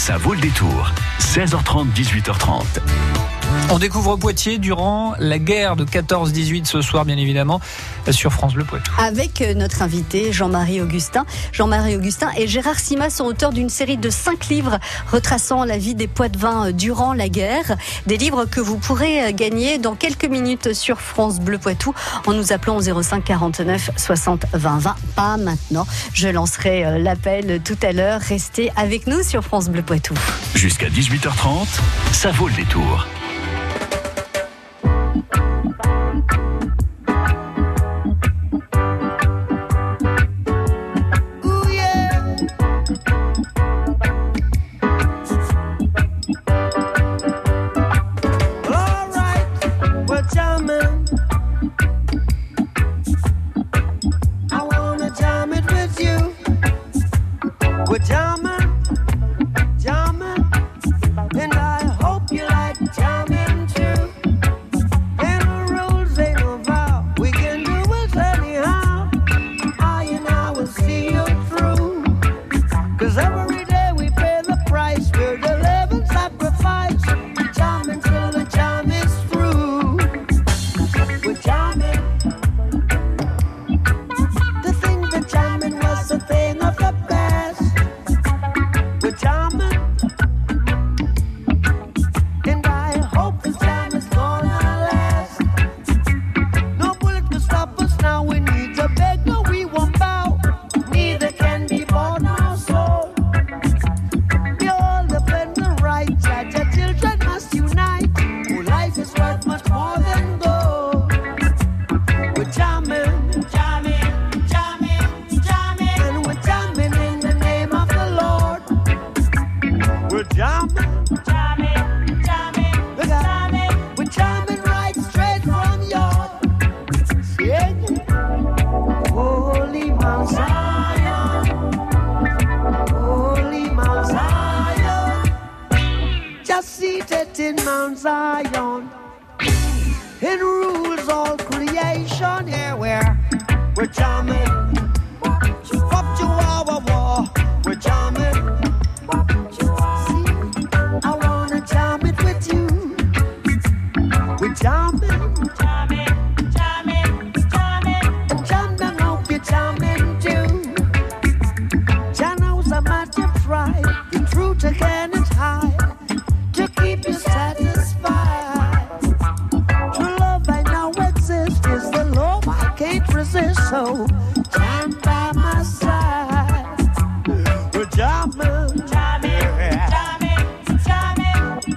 Ça vaut le détour. 16h30, 18h30. On découvre Poitiers durant la guerre de 14-18 ce soir, bien évidemment, sur France Bleu Poitou. Avec euh, notre invité Jean-Marie Augustin. Jean-Marie Augustin et Gérard Sima sont auteurs d'une série de cinq livres retraçant la vie des Poitevins euh, durant la guerre. Des livres que vous pourrez euh, gagner dans quelques minutes sur France Bleu Poitou en nous appelant au 05 49 60 20 20. Pas maintenant. Je lancerai l'appel tout à l'heure. Restez avec nous sur France Bleu Poitou. Jusqu'à 18h30, ça vaut le détour. Cause every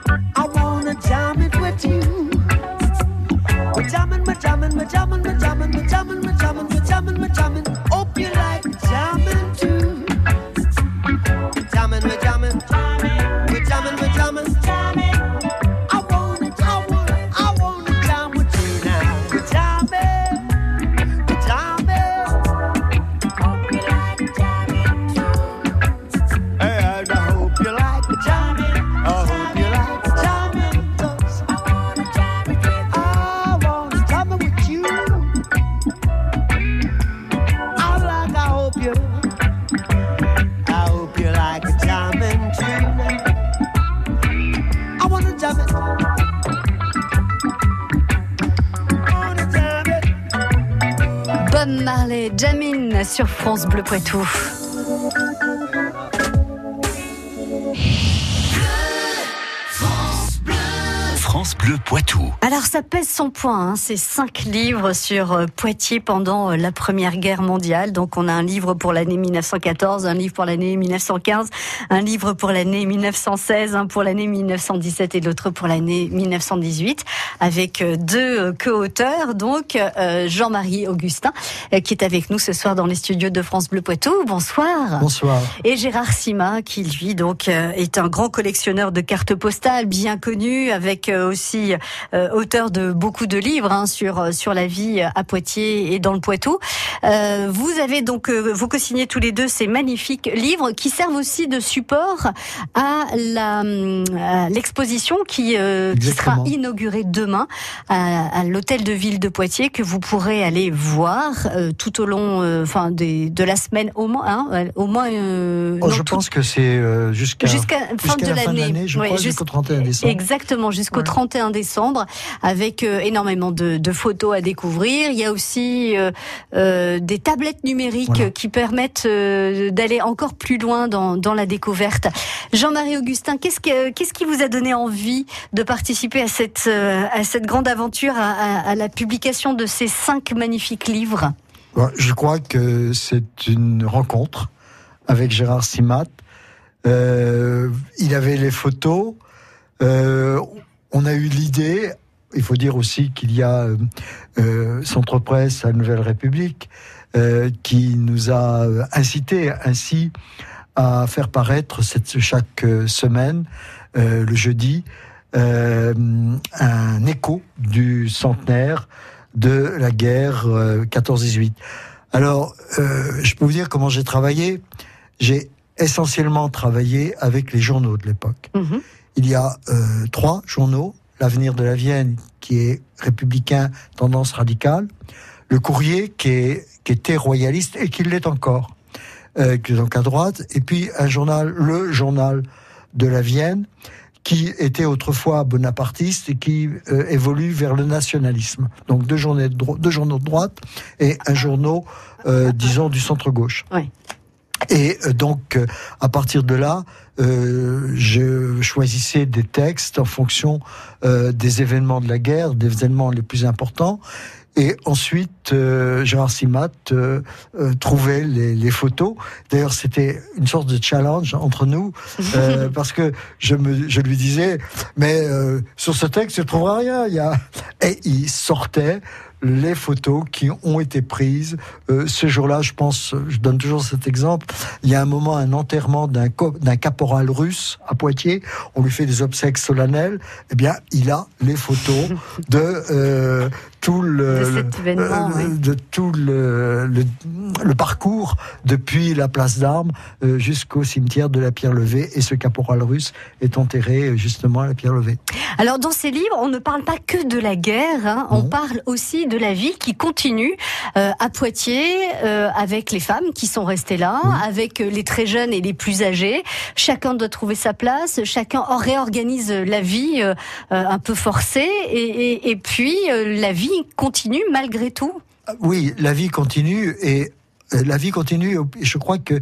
I wanna jam it with you. Sur France Bleu Poitou. Bleu Poitou. Alors ça pèse son poids, hein, ces cinq livres sur euh, Poitiers pendant euh, la Première Guerre mondiale. Donc on a un livre pour l'année 1914, un livre pour l'année 1915, un livre pour l'année 1916, un pour l'année 1917 et l'autre pour l'année 1918, avec euh, deux co-auteurs, donc Jean-Marie Augustin, qui est avec nous ce soir dans les studios de France Bleu Poitou. Bonsoir. Bonsoir. Et Gérard Sima, qui lui donc est un grand collectionneur de cartes postales, bien connu, avec aussi auteur de beaucoup de livres hein, sur sur la vie à Poitiers et dans le Poitou. vous avez donc vous co-signez tous les deux ces magnifiques livres qui servent aussi de support à la l'exposition qui qui sera inaugurée demain à, à l'hôtel de ville de Poitiers que vous pourrez aller voir tout au long enfin des, de la semaine au moins hein, au moins oh, je pense que c'est jusqu'à jusqu'à fin de l'année, jusqu'au 31 décembre. Exactement, jusqu'au 31 décembre, avec euh, énormément de, de, photos à découvrir. Il y a aussi euh, euh des tablettes numériques qui permettent d'aller encore plus loin dans, dans la découverte. Jean-Marie Augustin, qu'est-ce que, qu'est-ce qui vous a donné envie de participer à cette, à cette grande aventure, à, à, à la publication de ces cinq magnifiques livres? Je crois que c'est une rencontre avec Gérard Simat euh, il avait les photos. Euh, on a eu l'idée. Il faut dire aussi qu'il y a euh, Centre Presse à Nouvelle République euh, qui nous a incité ainsi à faire paraître chaque semaine, euh, le jeudi, euh, un écho du centenaire de la guerre 14-18. Alors, je peux vous dire comment j'ai travaillé. J'ai essentiellement travaillé avec les journaux de l'époque. Mhm. Il y a euh, trois journaux l'avenir de la Vienne qui est républicain tendance radicale, le Courrier qui, est, qui était royaliste et qui l'est encore, euh, donc à droite, et puis un journal, le journal de la Vienne, qui était autrefois bonapartiste et qui euh, évolue vers le nationalisme. Donc deux, journaux de, deux journaux de droite et un journal, euh, disons, du centre-gauche. Oui. Et euh, donc, euh, à partir de là, euh, je choisissais des textes en fonction euh, des événements de la guerre, des événements les plus importants. Et ensuite, euh, Gérard Simat euh, trouvait les, les photos. D'ailleurs, c'était une sorte de challenge entre nous, parce que je, me, je lui disais, mais sur ce texte, tu ne trouveras rien. Il y a... Et il sortait les photos qui ont été prises euh, ce jour-là. Je pense, je donne toujours cet exemple. Il y a un moment, un enterrement d'un d'un caporal russe à Poitiers. On lui fait des obsèques solennelles. Eh bien, il a les photos de euh, tout le, de, euh, de tout le, le, parcours depuis la place d'armes euh, jusqu'au cimetière de la Pierre Levée et ce caporal russe est enterré euh, justement à la Pierre Levée. Alors dans ces livres, on ne parle pas que de la guerre, hein, on parle aussi de la vie qui continue euh, à Poitiers euh, avec les femmes qui sont restées là, avec les très jeunes et les plus âgés. Chacun doit trouver sa place, chacun réorganise la vie euh, un peu forcée. Et, et, et puis la vie continue malgré tout Oui, la vie continue et euh, la vie continue. Je crois que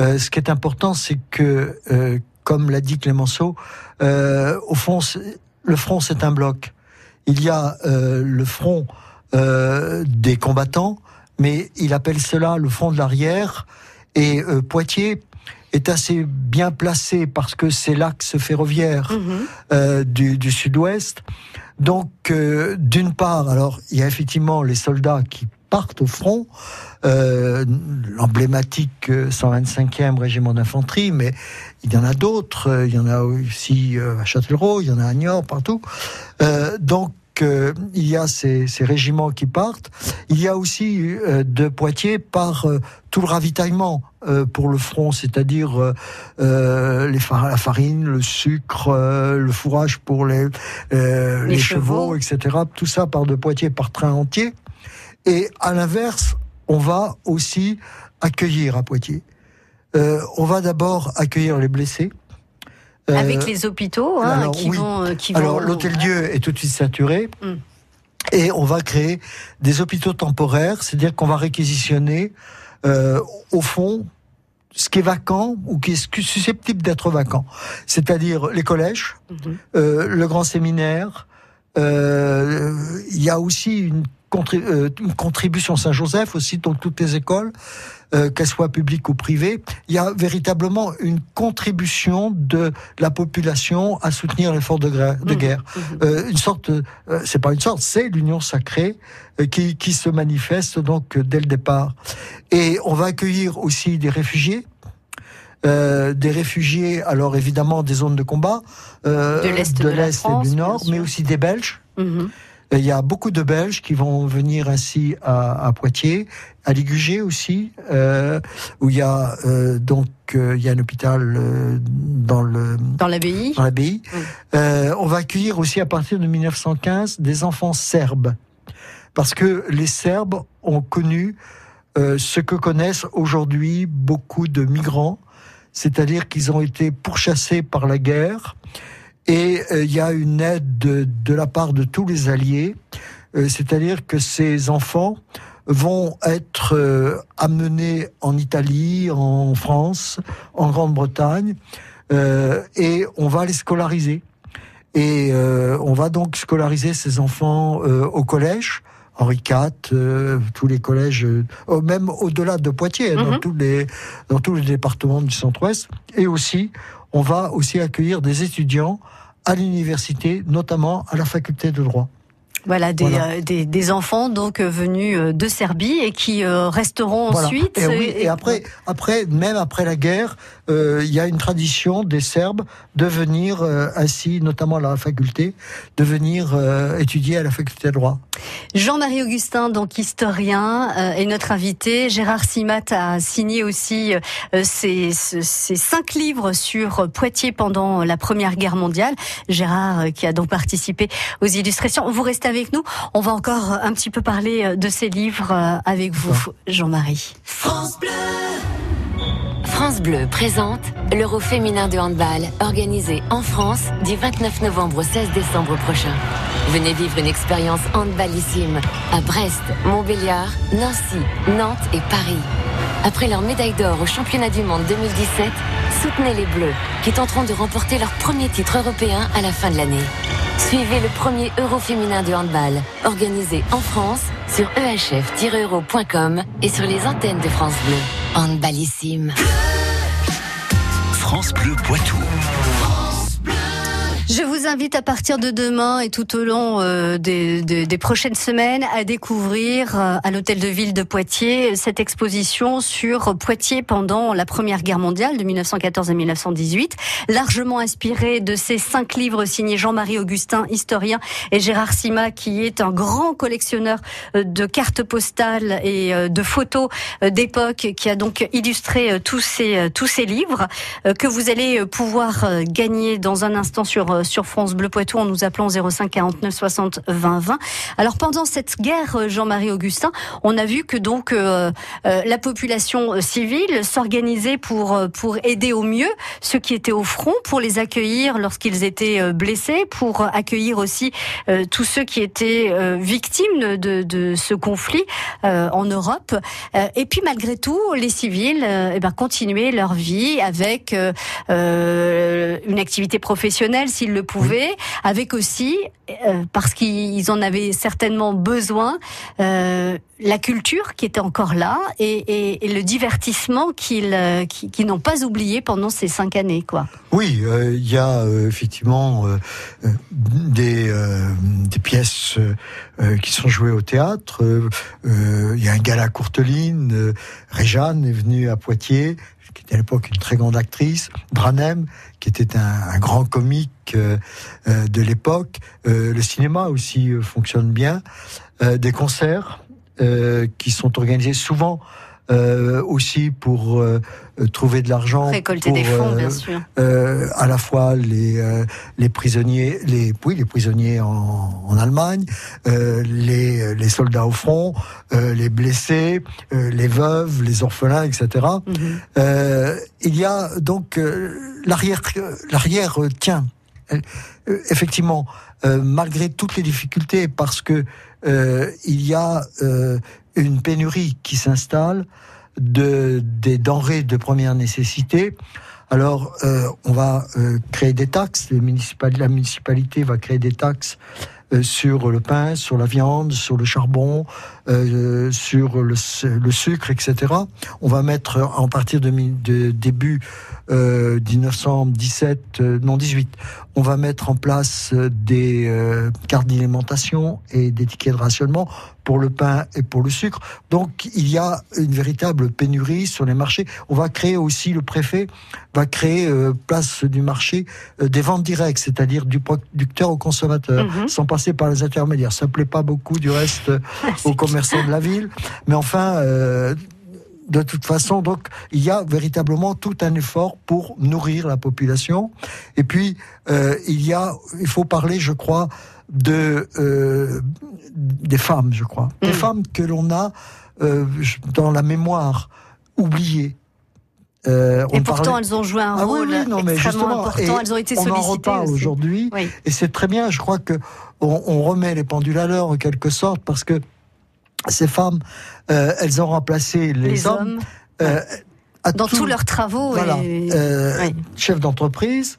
euh, ce qui est important, c'est que, euh, comme l'a dit Clémenceau, euh, au fond, le front, c'est un bloc. Il y a le front des combattants, mais il appelle cela le front de l'arrière. Et Poitiers est assez bien placé parce que c'est l'axe ferroviaire mmh. du, du sud-ouest. Donc, euh, d'une part, alors il y a effectivement les soldats qui partent au front, euh, l'emblématique 125e euh, régiment d'infanterie, mais il y en a d'autres, euh, il y en a aussi à Châtellerault, il y en a à Niort, partout. Euh, donc il y a ces, ces, régiments qui partent. Il y a aussi euh, de Poitiers par euh, tout le ravitaillement euh, pour le front, c'est-à-dire far la farine, le sucre, le fourrage pour les, les, les chevaux, chevaux, etc. Tout ça part de Poitiers par train entier. Et à l'inverse, on va aussi accueillir à Poitiers. on va d'abord accueillir les blessés. Euh, Avec les hôpitaux hein, alors, qui, oui. vont, euh, qui alors, l'hôtel Dieu est tout de suite saturé. Mm. Et on va créer des hôpitaux temporaires, c'est-à-dire qu'on va réquisitionner, euh, au fond, ce qui est vacant ou qui est susceptible d'être vacant. C'est-à-dire les collèges, -hmm. euh, le grand séminaire. Euh, il y a aussi une, une contribution Saint-Joseph aussi, dans toutes les écoles euh, qu'elle soit publique ou privée, il y a véritablement une contribution de la population à soutenir l'effort de, de, mmh. guerre. Mmh. Euh, une sorte, euh, c'est pas une sorte, c'est l'union sacrée euh, qui, qui se manifeste donc dès le départ. Et on va accueillir aussi des réfugiés. euh, des réfugiés, alors évidemment des zones de combat, euh, de l'Est et du Nord, mais aussi des Belges. Mhm. Il y a beaucoup de Belges qui vont venir ainsi à, Poitiers, à Ligugé aussi, euh, où il y a euh, donc euh, il y a un hôpital dans le dans l'abbaye. Dans l'abbaye. on va accueillir aussi à partir de 1915 des enfants serbes, parce que les Serbes ont connu ce que connaissent aujourd'hui beaucoup de migrants, c'est-à-dire qu'ils ont été pourchassés par la guerre et euh, il y a une aide de, la part de tous les alliés, euh, c'est-à-dire que ces enfants vont être euh, amenés en Italie, en France, en Grande-Bretagne, et on va les scolariser. Et on va donc scolariser ces enfants au collège, Henri IV, tous les collèges, même au-delà de Poitiers, dans, mhm. tous les, dans tous les départements du centre-ouest. Et aussi, on va aussi accueillir des étudiants à l'université, notamment à la faculté de droit. Voilà, des, euh, des, des, enfants donc euh, venus euh, de Serbie et qui resteront ensuite. Et, oui, et, après, après, même après la guerre, il y a une tradition des Serbes de venir ainsi, notamment à la faculté, de venir étudier à la faculté de droit. Jean-Marie Augustin, donc historien, est notre invité. Gérard Simat a signé aussi ses, ses, cinq livres sur Poitiers pendant la Première Guerre mondiale. Gérard qui a donc participé aux illustrations. Vous restez avec nous. On va encore un petit peu parler euh, de ces livres euh, avec vous, Jean-Marie. France Bleu. France Bleu présente l'Euro féminin de handball organisé en France du 29 novembre au 16 décembre prochain. Venez vivre une expérience handballissime à Brest, Montbéliard, Nancy, Nantes et Paris. Après leur médaille d'or au championnat du monde 2017, soutenez les Bleus qui tenteront de remporter leur premier titre européen à la fin de l'année. Suivez le premier Euro féminin de handball, organisé en France sur ehf-euro.com et sur les antennes de France Bleu. Handballissime. France Bleu Poitou. Invite à partir de demain et tout au long euh, des, prochaines semaines à découvrir euh, à l'hôtel de ville de Poitiers cette exposition sur Poitiers pendant la Première Guerre mondiale de 1914 à 1918, largement inspirée de ces cinq livres signés Jean-Marie Augustin, historien, et Gérard Sima, qui est un grand collectionneur euh, de cartes postales et de photos d'époque, qui a donc illustré tous ces tous ces livres que vous allez pouvoir gagner dans un instant sur sur France Bleu Poitou en nous appelant 05 49 60 20 20. Alors pendant cette guerre, euh, Jean-Marie Augustin, on a vu que donc euh, la population civile s'organisait pour pour aider au mieux ceux qui étaient au front, pour les accueillir lorsqu'ils étaient blessés, pour accueillir aussi tous ceux qui étaient victimes de, ce conflit en Europe. et puis malgré tout, les civils eh ben, continuaient leur vie avec activité professionnelle s'ils le pouvaient, avec aussi, euh, parce qu'ils en avaient certainement besoin, euh, la culture qui était encore là et, le divertissement qu'ils euh, qui, n'ont pas oublié pendant ces cinq années. quoi. Oui, il y a effectivement des, des pièces qui sont jouées au théâtre. Il y a un gala Courteline, Réjeanne est venue à Poitiers qui était à l'époque une très grande actrice, Branem, qui était un, grand comique euh, euh, de l'époque. Euh, le cinéma aussi fonctionne bien. des concerts qui sont organisés souvent euh, aussi pour euh, trouver de l'argent, récolter des fonds, bien sûr. à la fois les les prisonniers, les oui les prisonniers en, en Allemagne, les les soldats au front, les blessés, les veuves, les orphelins, etc. Mhm. il y a donc l'arrière l'arrière tient effectivement malgré toutes les difficultés parce que il y a une pénurie qui s'installe de des denrées de première nécessité. Alors, euh, on va euh, créer des taxes. la municipalité va créer des taxes euh, sur le pain, sur la viande, sur le charbon, euh, sur le, le, sucre, etc. On va mettre en partir de, de début euh, 1917, euh, non 18, on va mettre en place des cartes d'alimentation et des tickets de rationnement pour le pain et pour le sucre. Donc il y a une véritable pénurie sur les marchés. On va créer aussi, le préfet va créer euh, place du marché euh, des ventes directes, c'est-à-dire du producteur au consommateur, Mhm. sans passer par les intermédiaires. Ça plaît pas beaucoup du reste euh, aux commerçants de la ville, mais enfin. euh, de toute façon, donc, il y a véritablement tout un effort pour nourrir la population. Et puis, euh, il y a, il faut parler, je crois, de euh, des femmes, je crois, des Mm. femmes que l'on a euh, dans la mémoire oubliées. Euh, Et on pourtant, parlait- elles ont joué un Ah rôle oui, non, mais extrêmement important. et Elles ont été on en sollicitées reparle aujourd'hui, Oui. et c'est très bien. Je crois que on, on remet les pendules à l'heure en quelque sorte parce que ces femmes, euh, elles ont remplacé les, Les hommes, euh, à dans tous leurs travaux. voilà, et- euh, oui. chefs d'entreprise,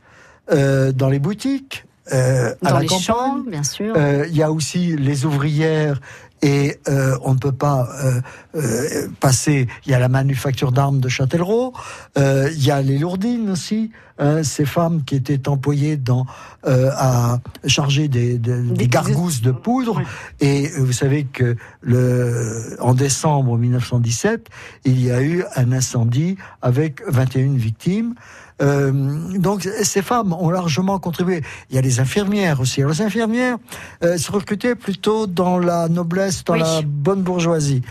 dans les boutiques, euh, à Dans la les campagne. champs, bien sûr. Euh, Il y a aussi les ouvrières et euh, on ne peut pas euh, euh, passer. Il y a la manufacture d'armes de Châtellerault. euh, Il y a les lourdines aussi. hein, ces femmes qui étaient employées dans euh, à charger des, des, des Des- gargousses de poudre. Oui. Et vous savez que le en décembre 1917, il y a eu un incendie avec 21 victimes. Euh, donc ces femmes ont largement contribué. Il y a les infirmières aussi. Alors, les infirmières euh, se recrutaient plutôt dans la noblesse, dans Oui. la bonne bourgeoisie.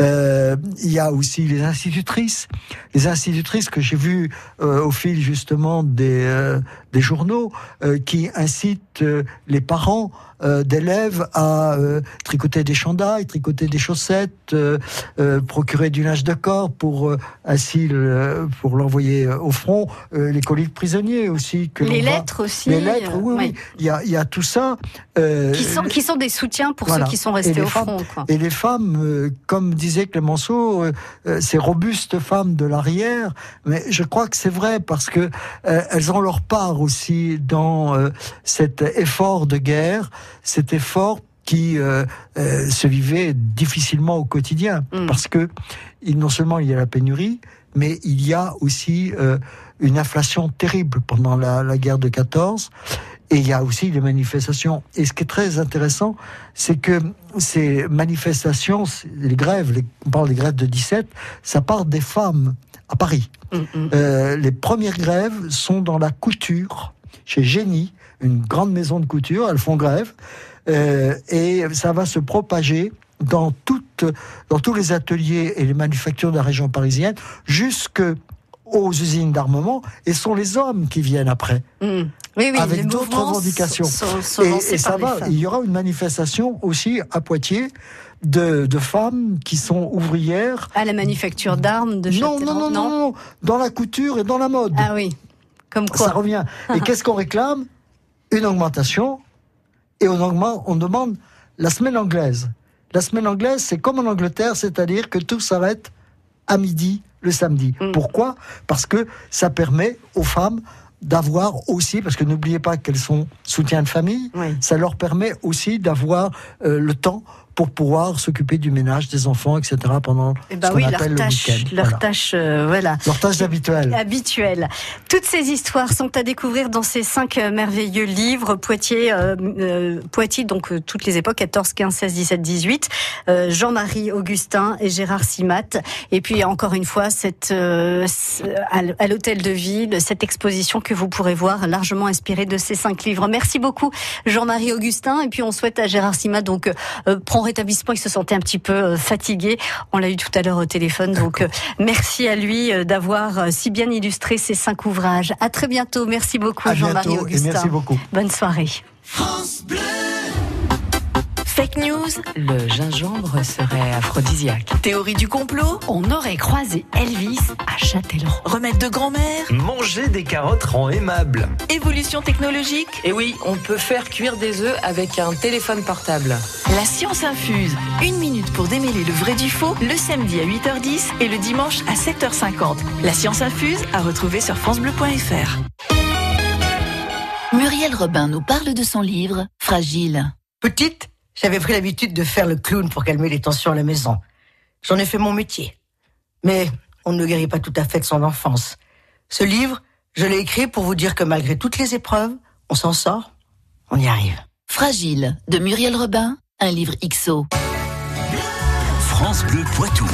Euh, il y a aussi les institutrices, les institutrices que j'ai vues au fil justement des, des journaux qui incitent les parents euh, d'élèves à euh, tricoter des chandails, tricoter des chaussettes, euh, euh, procurer du linge de corps pour euh, ainsi le- pour l'envoyer au front, euh, les colis de prisonniers aussi que les va- lettres aussi. les lettres, oui, oui, il y a, il y a tout ça. euh, Qui sont, qui sont des soutiens pour Voilà. ceux qui sont restés au femmes- front. Quoi. Et les femmes, euh, comme disait Clémenceau, ces robustes femmes de l'arrière, mais je crois que c'est vrai parce que euh, elles ont leur part aussi dans euh, cet effort de guerre, cet effort qui euh, euh, se vivait difficilement au quotidien, Mm. parce que il, non seulement il y a la pénurie, mais il y a aussi euh, une inflation terrible pendant la, la guerre de 14. Et il y a aussi des manifestations. Et ce qui est très intéressant, c'est que ces manifestations, les grèves, les- on parle des grèves de 17, ça part des femmes à Paris. Mm, mm. Les premières grèves sont dans la couture, chez Génie, une grande maison de couture, elles font grève, euh, et ça va se propager dans, toutes, dans tous les ateliers et les manufactures de la région parisienne, jusque aux usines d'armement, et ce sont les hommes qui viennent après. Mm. Oui, oui, avec d'autres revendications. Sont, sont Et, et ça va, il y aura une manifestation aussi à Poitiers de, de femmes qui sont ouvrières. À la manufacture d'armes de Non, non, non, non, non, dans la couture et dans la mode. Ah oui, comme ça quoi. revient. Et qu'est-ce qu'on réclame? Une augmentation. Et on, augmente, on demande la semaine anglaise. La semaine anglaise, c'est comme en Angleterre, c'est-à-dire que tout s'arrête à midi le samedi. Mm. Pourquoi? Parce que ça permet aux femmes d'avoir aussi, parce que n'oubliez pas qu'elles sont soutien de famille, Oui. ça leur permet aussi d'avoir euh, le temps pour pouvoir s'occuper du ménage des enfants, etc. pendant Eh ben ce qu'on oui, leur appelle le tâche, week-end. leur Voilà. tâche, euh, voilà. Leur tâche habituelle. habituelle. Toutes ces histoires sont à découvrir dans ces cinq euh, merveilleux livres. Poitiers, euh, euh, Poitiers, donc euh, toutes les époques, 14, 15, 16, 17, 18. Euh, Jean-Marie Augustin et Gérard Simat. Et puis encore une fois, cette, euh, à l'hôtel de ville, cette exposition que vous pourrez voir, largement inspirée de ces cinq livres. Merci beaucoup, Jean-Marie Augustin. Et puis on souhaite à Gérard Simat donc euh, prend rétablissement. Il se sentait un petit peu euh, fatigué. On l'a eu tout à l'heure au téléphone. Donc euh, merci à lui euh, d'avoir si bien illustré ces cinq ouvrages. À très bientôt. Merci beaucoup, À Jean-Marie et Augustin. merci beaucoup. Bonne soirée. Fake news, le gingembre serait aphrodisiaque. Théorie du complot On aurait croisé Elvis à Châtellerault. Remède de grand-mère Manger des carottes rend aimable. Évolution technologique Et oui, on peut faire cuire des œufs avec un téléphone portable. La science infuse. Une minute pour démêler le vrai du faux, le samedi à 8h10 et le dimanche à 7h50. La science infuse à retrouver sur FranceBleu.fr. Muriel Robin nous parle de son livre Fragile. Petite, j'avais pris l'habitude de faire le clown pour calmer les tensions à la maison. J'en ai fait mon métier. Mais on ne guérit pas tout à fait de son enfance. Ce livre, je l'ai écrit pour vous dire que malgré toutes les épreuves, on s'en sort, on y arrive. Fragile de Muriel Robin, un livre XO. France Bleu Poitou.